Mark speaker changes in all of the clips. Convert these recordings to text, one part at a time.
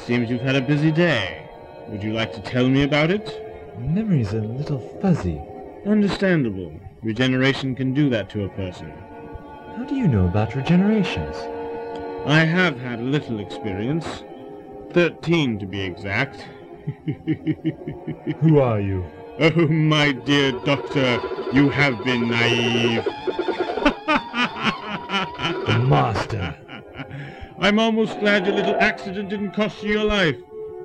Speaker 1: Well, Doctor, it seems you've had a busy day. Would you like to tell me about it?
Speaker 2: Memory's a little fuzzy.
Speaker 1: Understandable. Regeneration can do that to a person.
Speaker 2: How do you know about regenerations?
Speaker 1: I have had a little experience. Thirteen, to be exact.
Speaker 2: Who are you?
Speaker 1: Oh, my dear doctor, you have been naive.
Speaker 2: The master.
Speaker 1: I'm almost glad your little accident didn't cost you your life.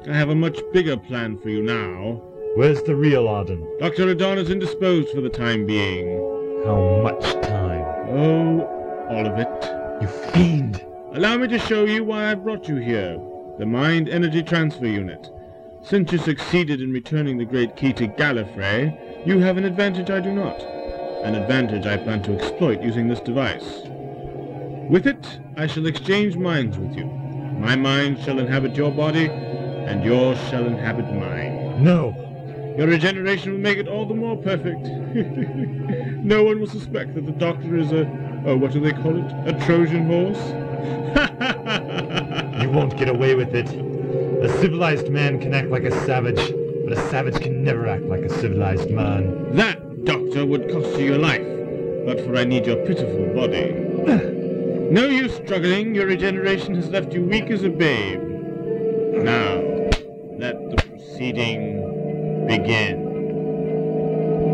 Speaker 1: I have a much bigger plan for you now.
Speaker 2: Where's the real Arden?
Speaker 1: Dr. Adon is indisposed for the time being.
Speaker 2: How much time?
Speaker 1: Oh, all of it.
Speaker 2: You fiend!
Speaker 1: Allow me to show you why I brought you here. The Mind Energy Transfer Unit. Since you succeeded in returning the Great Key to Gallifrey, you have an advantage I do not. An advantage I plan to exploit using this device. With it, I shall exchange minds with you. My mind shall inhabit your body, and yours shall inhabit mine.
Speaker 2: No!
Speaker 1: Your regeneration will make it all the more perfect. no one will suspect that the doctor is a, oh, what do they call it? A Trojan horse?
Speaker 2: You won't get away with it. A civilized man can act like a savage, but a savage can never act like a civilized man.
Speaker 1: That, doctor, would cost you your life, but for I need your pitiful body. no use struggling, your regeneration has left you weak as a babe. Now, let the proceeding begin.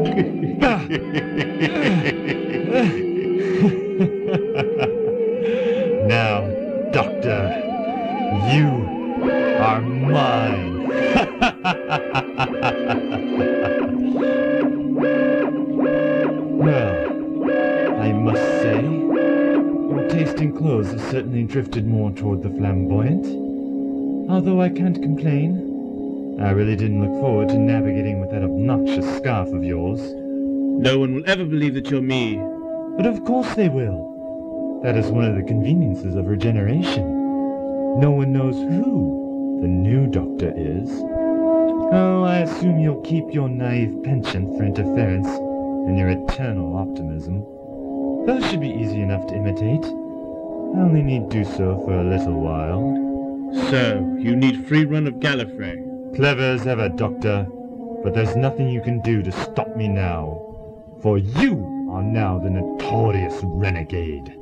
Speaker 2: now, Doctor, you are mine. well, taste in clothes has certainly drifted more toward the flamboyant. Although I can't complain. I really didn't look forward to navigating with that obnoxious scarf of yours.
Speaker 1: No one will ever believe that you're me.
Speaker 2: But of course they will. That is one of the conveniences of regeneration. No one knows who the new doctor is. Oh, I assume you'll keep your naive penchant for interference and your eternal optimism. Those should be easy enough to imitate. I only need do so for a little while.
Speaker 1: So, you need free run of Gallifrey.
Speaker 2: Clever as ever, Doctor, but there's nothing you can do to stop me now. For you are now the notorious renegade.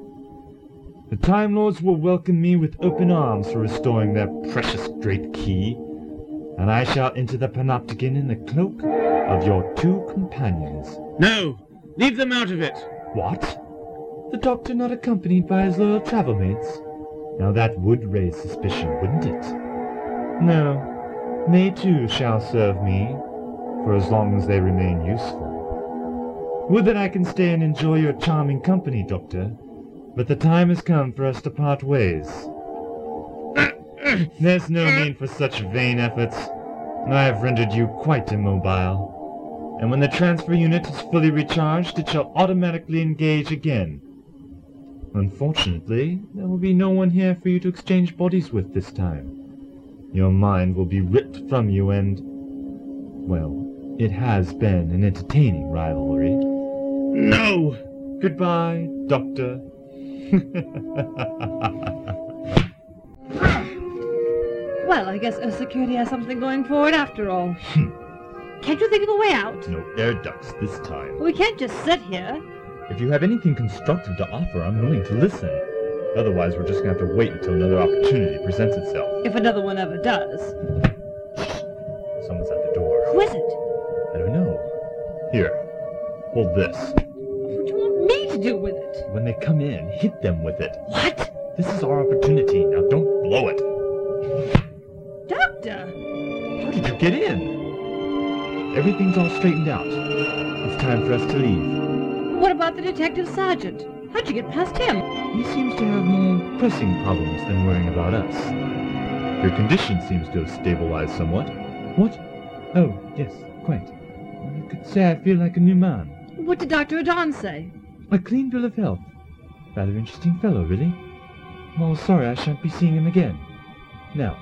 Speaker 2: The Time Lords will welcome me with open arms for restoring their precious great key, and I shall enter the Panopticon in the cloak of your two companions.
Speaker 1: No! Leave them out of it!
Speaker 2: What? The Doctor not accompanied by his loyal travel mates? Now that would raise suspicion, wouldn't it? No, they too shall serve me, for as long as they remain useful. Would that I can stay and enjoy your charming company, Doctor, but the time has come for us to part ways. There's no need for such vain efforts. I have rendered you quite immobile. And when the transfer unit is fully recharged, it shall automatically engage again. Unfortunately, there will be no one here for you to exchange bodies with this time. Your mind will be ripped from you and... Well, it has been an entertaining rivalry.
Speaker 1: No!
Speaker 2: Goodbye, Doctor.
Speaker 3: Well, I guess Earth Security has something going for it after all. Hmm. Can't you think of a way out?
Speaker 2: no air ducts this time.
Speaker 3: We can't just sit here.
Speaker 2: If you have anything constructive to offer, I'm willing to listen. Otherwise, we're just gonna have to wait until another opportunity presents itself.
Speaker 3: If another one ever does.
Speaker 2: Someone's at the door.
Speaker 3: Who is it?
Speaker 2: I don't know. Here, hold this.
Speaker 3: What do you want me to do with it?
Speaker 2: When they come in, hit them with it.
Speaker 3: What?
Speaker 2: This is our opportunity. Now don't blow it.
Speaker 3: Doctor!
Speaker 2: How did you get in? Everything's all straightened out. It's time for us to leave.
Speaker 3: About the detective sergeant? How'd you get past him?
Speaker 2: He seems to have more pressing problems than worrying about us. Your condition seems to have stabilized somewhat. What? Oh, yes, quite. You could say I feel like a new man.
Speaker 3: What did Dr. Adon say?
Speaker 2: A clean bill of health. Rather interesting fellow, really. I'm Well, sorry I shan't be seeing him again. Now,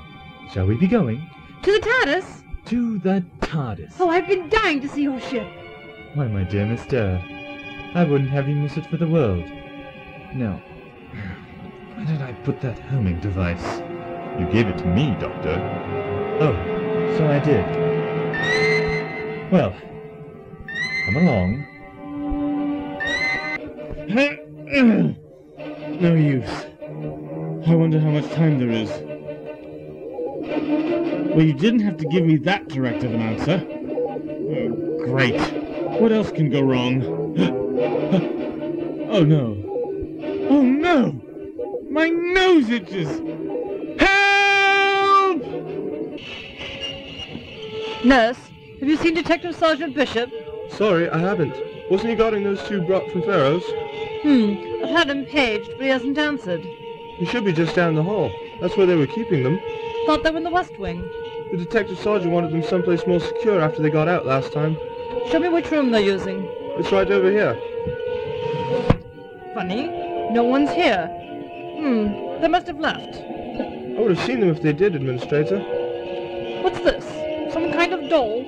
Speaker 2: shall we be going?
Speaker 3: To the TARDIS?
Speaker 2: To the TARDIS.
Speaker 3: Oh, I've been dying to see your ship.
Speaker 2: Why, my dear Miss Dare, I wouldn't have you miss it for the world. Now, where did I put that homing device? You gave it to me, Doctor. Oh, so I did. Well, come along.
Speaker 1: no use. I wonder how much time there is. Well, you didn't have to give me that directive answer. Oh, great. What else can go wrong? oh, no. Oh, no! My nose itches! Help!
Speaker 3: Nurse, have you seen Detective Sergeant Bishop?
Speaker 4: Sorry, I haven't. Wasn't he guarding those two brought from Pharaoh's?
Speaker 3: Hmm, I've had him paged, but he hasn't answered.
Speaker 4: He should be just down the hall. That's where they were keeping them.
Speaker 3: Thought they were in the West Wing.
Speaker 4: The detective sergeant wanted them someplace more secure after they got out last time.
Speaker 3: Show me which room they're using.
Speaker 4: It's right over here.
Speaker 3: Funny, no one's here. Hmm, they must have left.
Speaker 4: I would have seen them if they did, Administrator.
Speaker 3: What's this? Some kind of doll?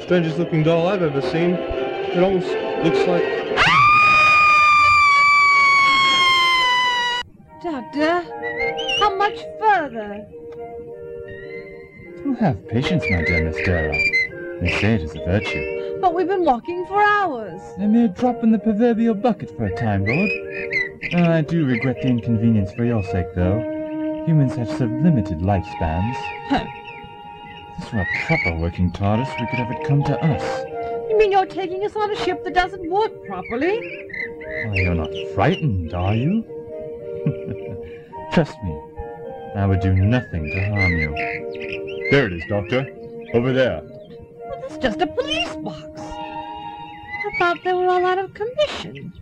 Speaker 4: Strangest looking doll I've ever seen. It almost looks like...
Speaker 3: Doctor, how much further?
Speaker 2: Have patience, my dear Miss Dara. They say it is a virtue.
Speaker 3: But we've been walking for hours.
Speaker 2: A mere drop in the proverbial bucket for a time, Lord. I do regret the inconvenience for your sake, though. Humans have so limited lifespans.
Speaker 3: Huh.
Speaker 2: If this were a proper working TARDIS, we could have it come to us.
Speaker 3: You mean you're taking us on a ship that doesn't work properly?
Speaker 2: Why, you're not frightened, are you? Trust me, I would do nothing to harm you. There it is, Doctor. Over there.
Speaker 3: Well, that's just a police thought they were all out of commission.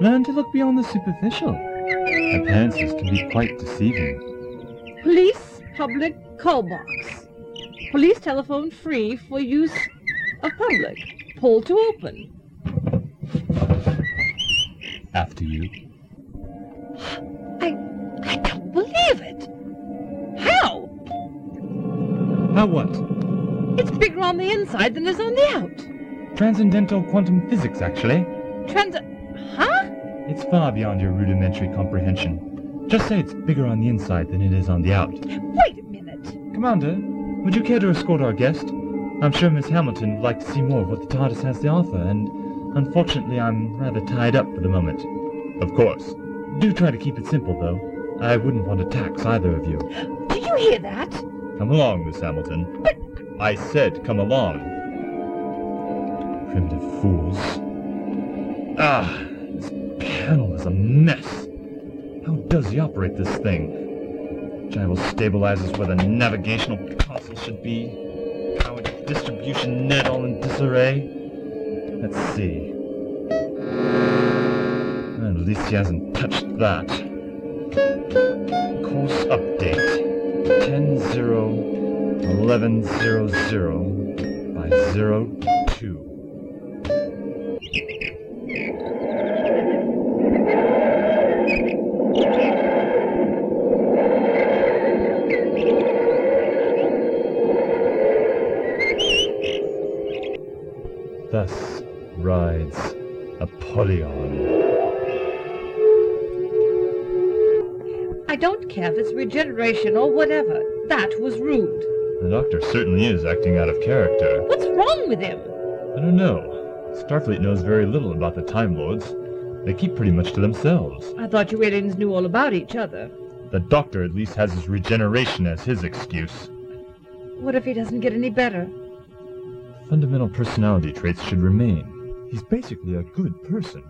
Speaker 2: Learn to look beyond the superficial. Appearances can be quite deceiving.
Speaker 3: Police public call box. Police telephone free for use of public. Pull to open.
Speaker 2: After you.
Speaker 3: I I don't believe it. How?
Speaker 2: How what?
Speaker 3: It's bigger on the inside than it is on the out.
Speaker 2: Transcendental quantum physics, actually.
Speaker 3: Trans Huh?
Speaker 2: It's far beyond your rudimentary comprehension. Just say it's bigger on the inside than it is on the out.
Speaker 3: Wait a minute.
Speaker 2: Commander, would you care to escort our guest? I'm sure Miss Hamilton would like to see more of what the TARDIS has to offer, and unfortunately I'm rather tied up for the moment. Of course. Do try to keep it simple, though. I wouldn't want to tax either of you.
Speaker 3: Do you hear that?
Speaker 2: Come along, Miss Hamilton.
Speaker 3: But
Speaker 2: I said come along. Primitive fools. Ah, this panel is a mess. How does he operate this thing? Gyro stabilizes where the navigational console should be. Power distribution net all in disarray. Let's see. At least he hasn't touched that. Course update. 10 0 11 0 0 by 0
Speaker 3: I don't care if it's regeneration or whatever. That was rude.
Speaker 2: The Doctor certainly is acting out of character.
Speaker 3: What's wrong with him?
Speaker 2: I don't know. Starfleet knows very little about the Time Lords. They keep pretty much to themselves.
Speaker 3: I thought you aliens knew all about each other.
Speaker 2: The Doctor at least has his regeneration as his excuse.
Speaker 3: What if he doesn't get any better?
Speaker 2: Fundamental personality traits should remain. He's basically a good person.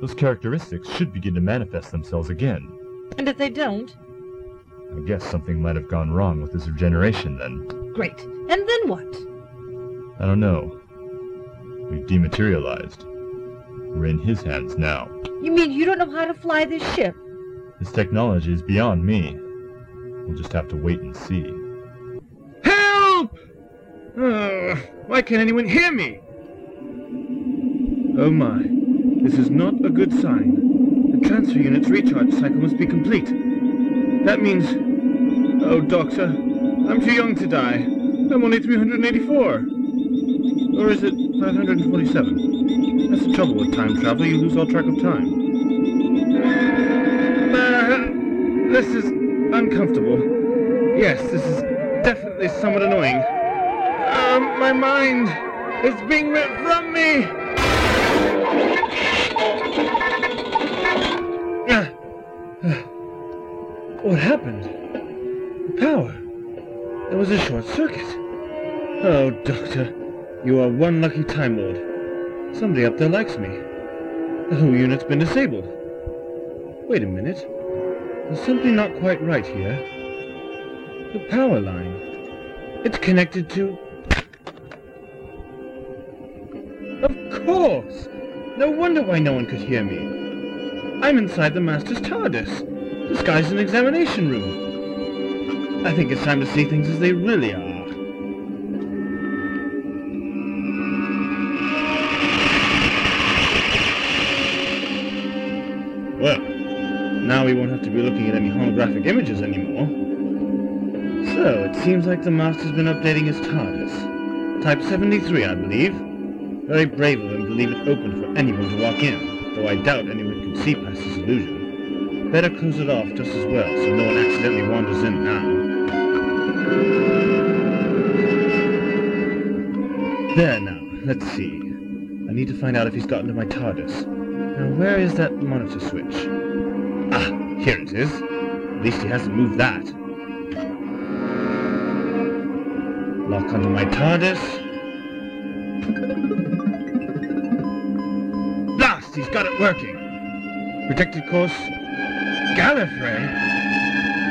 Speaker 2: Those characteristics should begin to manifest themselves again.
Speaker 3: And if they don't?
Speaker 2: I guess something might have gone wrong with his regeneration then.
Speaker 3: Great. And then what?
Speaker 2: I don't know. We've dematerialized. We're in his hands now.
Speaker 3: You mean you don't know how to fly this ship?
Speaker 2: This technology is beyond me. We'll just have to wait and see.
Speaker 1: Help! Uh, why can't anyone hear me? Oh my, this is not a good sign. The transfer unit's recharge cycle must be complete. That means... Oh, Doctor, I'm too young to die. I'm only 384. Or is it 547? That's the trouble with time travel, you lose all track of time. Uh, this is uncomfortable. Yes, this is definitely somewhat annoying. Um, my mind is being ripped from me! Happened? The power. There was a short circuit. Oh, Doctor, you are one lucky Time Lord. Somebody up there likes me. The whole unit's been disabled. Wait a minute. There's something not quite right here. The power line. It's connected to... Of course! No wonder why no one could hear me. I'm inside the Master's TARDIS, disguised in an examination room. I think it's time to see things as they really are. Well, now we won't have to be looking at any holographic images anymore. So, it seems like the Master's been updating his TARDIS. Type 73, I believe. Very brave of him to leave it open for anyone to walk in, though I doubt anyone could see past his illusion. Better close it off just as well, so no one accidentally wanders in now. There now, let's see. I need to find out if he's gotten to my TARDIS. Now, where is that monitor switch? Ah, here it is. At least he hasn't moved that. Lock onto my TARDIS. Blast! He's got it working. Protected course. Gallifrey?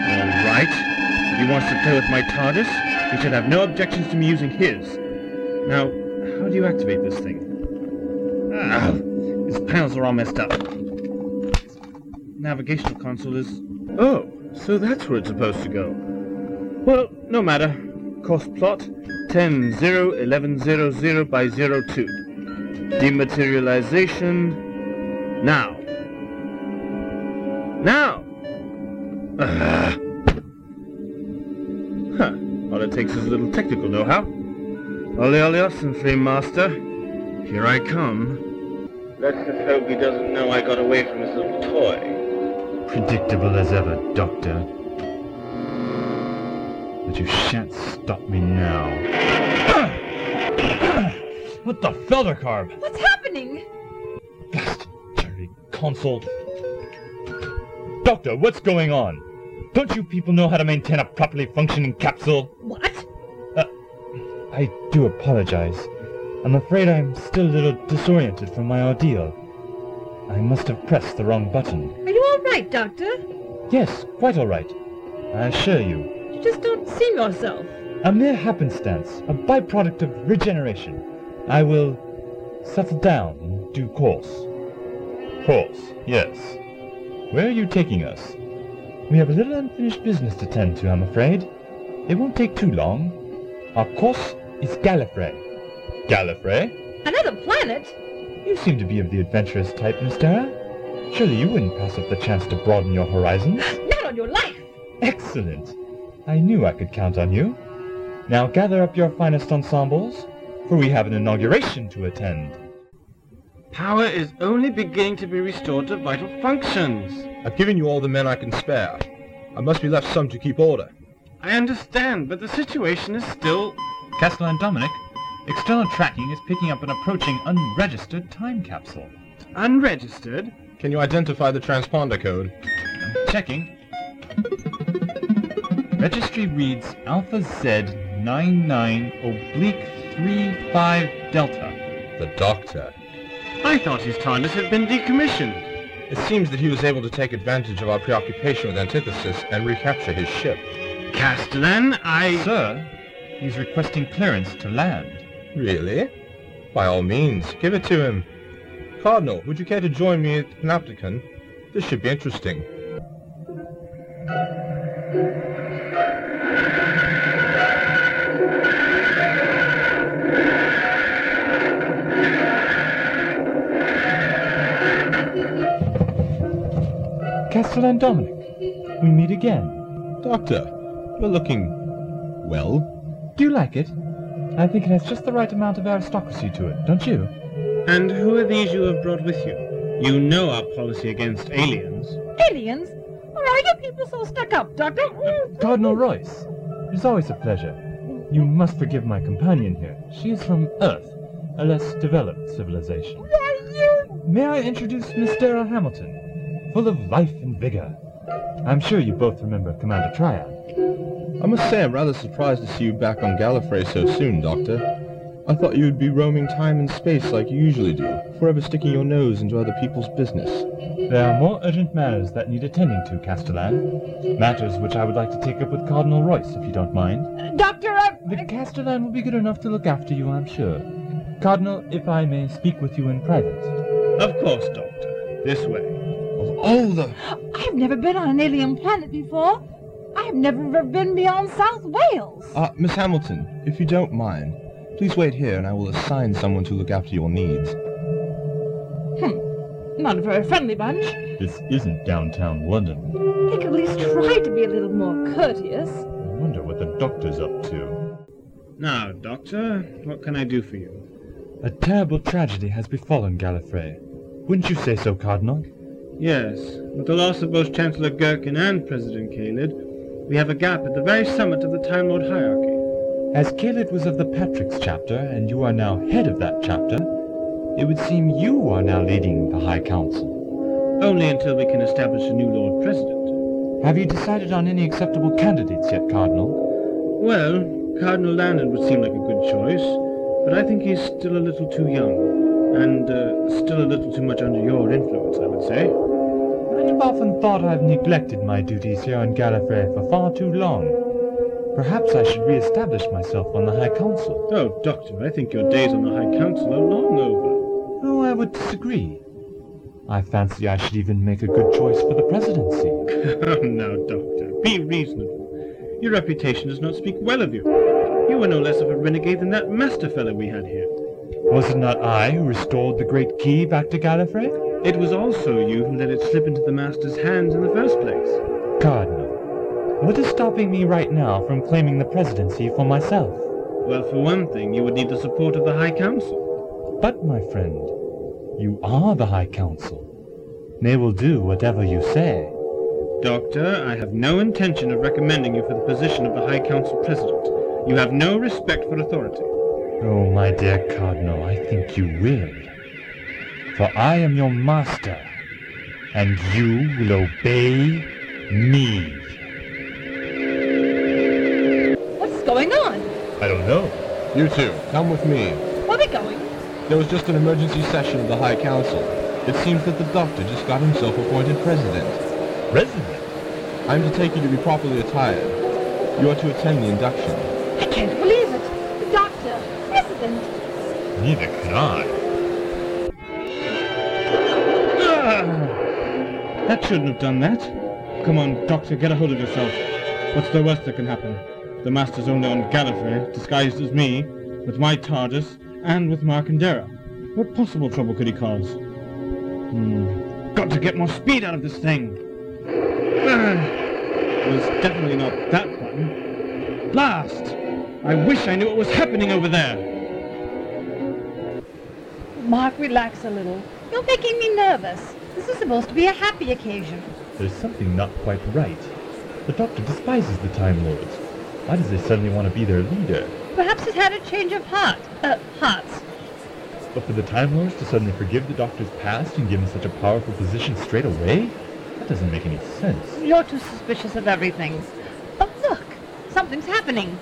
Speaker 1: All right. If he wants to play with my TARDIS, he should have no objections to me using his. Now, how do you activate this thing? Ah, his panels are all messed up. Navigational console is... Oh, so that's where it's supposed to go. Well, no matter. Course plot 10 0 11 00 0 by 02. Dematerialization. Now! Uh, huh. All it takes is a little technical know-how. Ole Oleos and Flame Master. Here I come. Let's just hope he doesn't know I got away from his little toy.
Speaker 2: Predictable as ever, Doctor. But you shan't stop me now. what the felgercarb?
Speaker 3: What's happening?
Speaker 2: Blasted dirty console. Doctor, what's going on? Don't you people know how to maintain a properly functioning capsule?
Speaker 3: What?
Speaker 2: Uh, I do apologize. I'm afraid I'm still a little disoriented from my ordeal. I must have pressed the wrong button.
Speaker 3: Are you all right, Doctor?
Speaker 2: Yes, quite all right. I assure you.
Speaker 3: You just don't seem yourself.
Speaker 2: A mere happenstance, a byproduct of regeneration. I will settle down in due course. Course, yes. Where are you taking us? We have a little unfinished business to tend to, I'm afraid. It won't take too long. Our course is Gallifrey. Gallifrey?
Speaker 3: Another planet?
Speaker 2: You seem to be of the adventurous type, Miss Dara. Surely you wouldn't pass up the chance to broaden your horizons?
Speaker 3: Not on your life.
Speaker 2: Excellent. I knew I could count on you. Now gather up your finest ensembles, for we have an inauguration to attend.
Speaker 1: Power is only beginning to be restored to vital functions.
Speaker 4: I've given you all the men I can spare. I must be left some to keep order.
Speaker 1: I understand, but the situation is still...
Speaker 5: Castellan Dominic, external tracking is picking up an approaching unregistered time capsule.
Speaker 1: unregistered.
Speaker 4: Can you identify the transponder code?
Speaker 5: I'm checking. Registry reads Alpha Z 99 oblique 35 Delta.
Speaker 4: The Doctor.
Speaker 1: I thought his TARDIS had been decommissioned.
Speaker 4: It seems that he was able to take advantage of our preoccupation with Antithesis and recapture his ship.
Speaker 1: Castellan, I...
Speaker 5: Sir, he's requesting clearance to land.
Speaker 4: Really? By all means, give it to him. Cardinal, would you care to join me at the Panopticon? This should be interesting.
Speaker 2: Castellan Dominic, we meet again.
Speaker 4: Doctor, you're looking... well?
Speaker 2: Do you like it? I think it has just the right amount of aristocracy to it, don't you?
Speaker 1: And who are these you have brought with you? You know our policy against aliens.
Speaker 3: Aliens? Or are you people so stuck up, Doctor?
Speaker 2: Cardinal Royce, It's always a pleasure. You must forgive my companion here. She is from Earth, a less developed civilization. Why, you? May I introduce Miss Darrell Hamilton? Full of life and vigor. I'm sure you both remember Commander Triad.
Speaker 4: I must say I'm rather surprised to see you back on Gallifrey so soon, Doctor. I thought you would be roaming time and space like you usually do, forever sticking your nose into other people's business.
Speaker 2: There are more urgent matters that need attending to, Castellan. Matters which I would like to take up with Cardinal Royce, if you don't mind.
Speaker 3: Uh, Doctor, I...
Speaker 2: The Castellan will be good enough to look after you, I'm sure. Cardinal, if I may speak with you in private.
Speaker 1: Of course, Doctor. This way.
Speaker 4: Of all the...
Speaker 3: I've never been on an alien planet before. I've never been beyond South Wales.
Speaker 4: Uh, Miss Hamilton, if you don't mind, please wait here and I will assign someone to look after your needs.
Speaker 3: Hmm. Not a very friendly bunch.
Speaker 2: This isn't downtown London.
Speaker 3: They could at least try to be a little more courteous.
Speaker 2: I wonder what the doctor's up to.
Speaker 1: Now, Doctor, what can I do for you?
Speaker 2: A terrible tragedy has befallen Gallifrey. Wouldn't you say so, Cardinal?
Speaker 1: Yes, with the loss of both Chancellor Gherkin and President Kaled, we have a gap at the very summit of the Time Lord hierarchy.
Speaker 2: As Kaled was of the Patrexes chapter, and you are now head of that chapter, it would seem you are now leading the High Council.
Speaker 1: Only until we can establish a new Lord President.
Speaker 2: Have you decided on any acceptable candidates yet, Cardinal?
Speaker 1: Well, Cardinal Landon would seem like a good choice, but I think he's still a little too young, and uh, still a little too much under your influence, I would say.
Speaker 2: I have often thought I've neglected my duties here in Gallifrey for far too long. Perhaps I should re-establish myself on the High Council.
Speaker 1: Oh, Doctor, I think your days on the High Council are long over.
Speaker 2: Oh, I would disagree. I fancy I should even make a good choice for the presidency.
Speaker 1: Come now, Doctor, be reasonable. Your reputation does not speak well of you. You were no less of a renegade than that master fellow we had here.
Speaker 2: Was it not I who restored the great key back to Gallifrey?
Speaker 1: It was also you who let it slip into the master's hands in the first place.
Speaker 2: Cardinal, what is stopping me right now from claiming the presidency for myself?
Speaker 1: Well, for one thing, you would need the support of the High Council.
Speaker 2: But, my friend, you are the High Council. They will do whatever you say.
Speaker 1: Doctor, I have no intention of recommending you for the position of the High Council President. You have no respect for authority.
Speaker 2: Oh, my dear Cardinal, I think you will. For I am your master, and you will obey me.
Speaker 3: What's going on?
Speaker 2: I don't know.
Speaker 4: You two, come with me.
Speaker 3: Where are we going?
Speaker 4: There was just an emergency session of the High Council. It seems that the Doctor just got himself appointed President.
Speaker 2: President?
Speaker 4: I'm to take you to be properly attired. You are to attend the induction.
Speaker 3: I can't believe it. The Doctor, President.
Speaker 2: Neither can I.
Speaker 1: Ah, that shouldn't have done that. Come on, Doctor, get a hold of yourself. What's the worst that can happen? The Master's only on Gallifrey, disguised as me, with my TARDIS, and with Mark and Dara. What possible trouble could he cause? Hmm. Got to get more speed out of this thing. it was definitely not that button. Blast! I wish I knew what was happening over there.
Speaker 3: Mark, relax a little. You're making me nervous. This is supposed to be a happy occasion.
Speaker 2: There's something not quite right. The Doctor despises the Time Lords. Why does he suddenly want to be their leader?
Speaker 3: Perhaps he's had a change of heart. Uh, hearts.
Speaker 2: But for the Time Lords to suddenly forgive the Doctor's past and give him such a powerful position straight away? That doesn't make any sense.
Speaker 3: You're too suspicious of everything. Oh, look! Something's happening.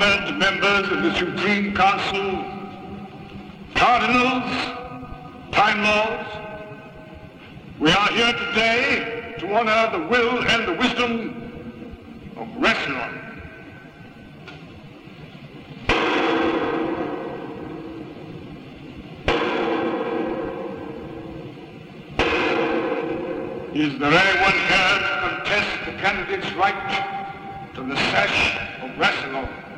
Speaker 6: honored members of the Supreme Council, cardinals, time lords, we are here today to honor the will and the wisdom of Rassilon. Is there anyone here to contest the candidate's right to the sash of Rassilon?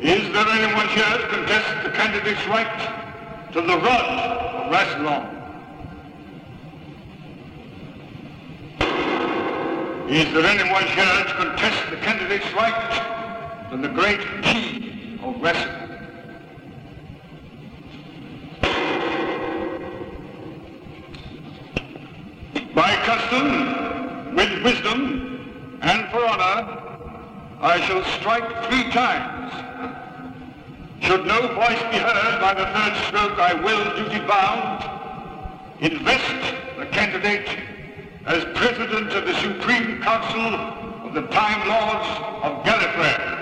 Speaker 6: Is there anyone here to contest the candidate's right to the rod of Rassilon? Is there anyone here to contest the candidate's right to the great key of Rassilon? By custom, with wisdom, and for honor, I shall strike three times. Should no voice be heard by the third stroke, I will, duty bound, invest the candidate as President of the Supreme Council of the Time Lords of Gallifrey.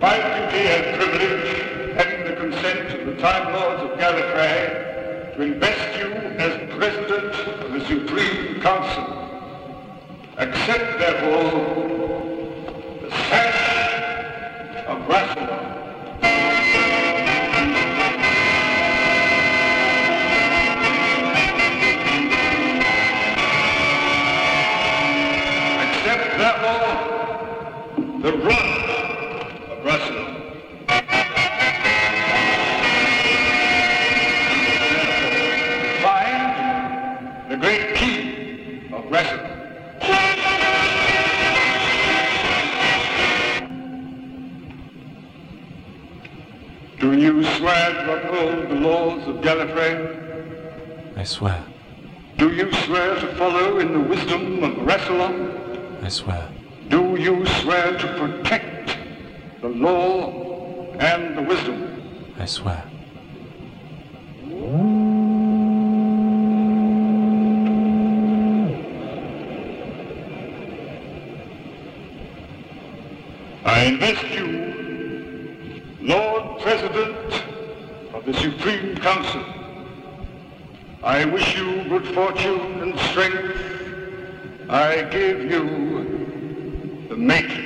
Speaker 6: My duty and privilege, having the consent of the Time Lords of Gallifrey, to invest you as President of the Supreme Council. Accept, therefore, the sash of Rassilon. The rod Do you swear to uphold the laws of Gallifrey?
Speaker 7: I swear.
Speaker 6: Do you swear to follow in the wisdom of Rassilon?
Speaker 7: I swear.
Speaker 6: Do you swear to protect the law and the wisdom?
Speaker 7: I swear.
Speaker 6: I invest Council. I wish you good fortune and strength. I give you the making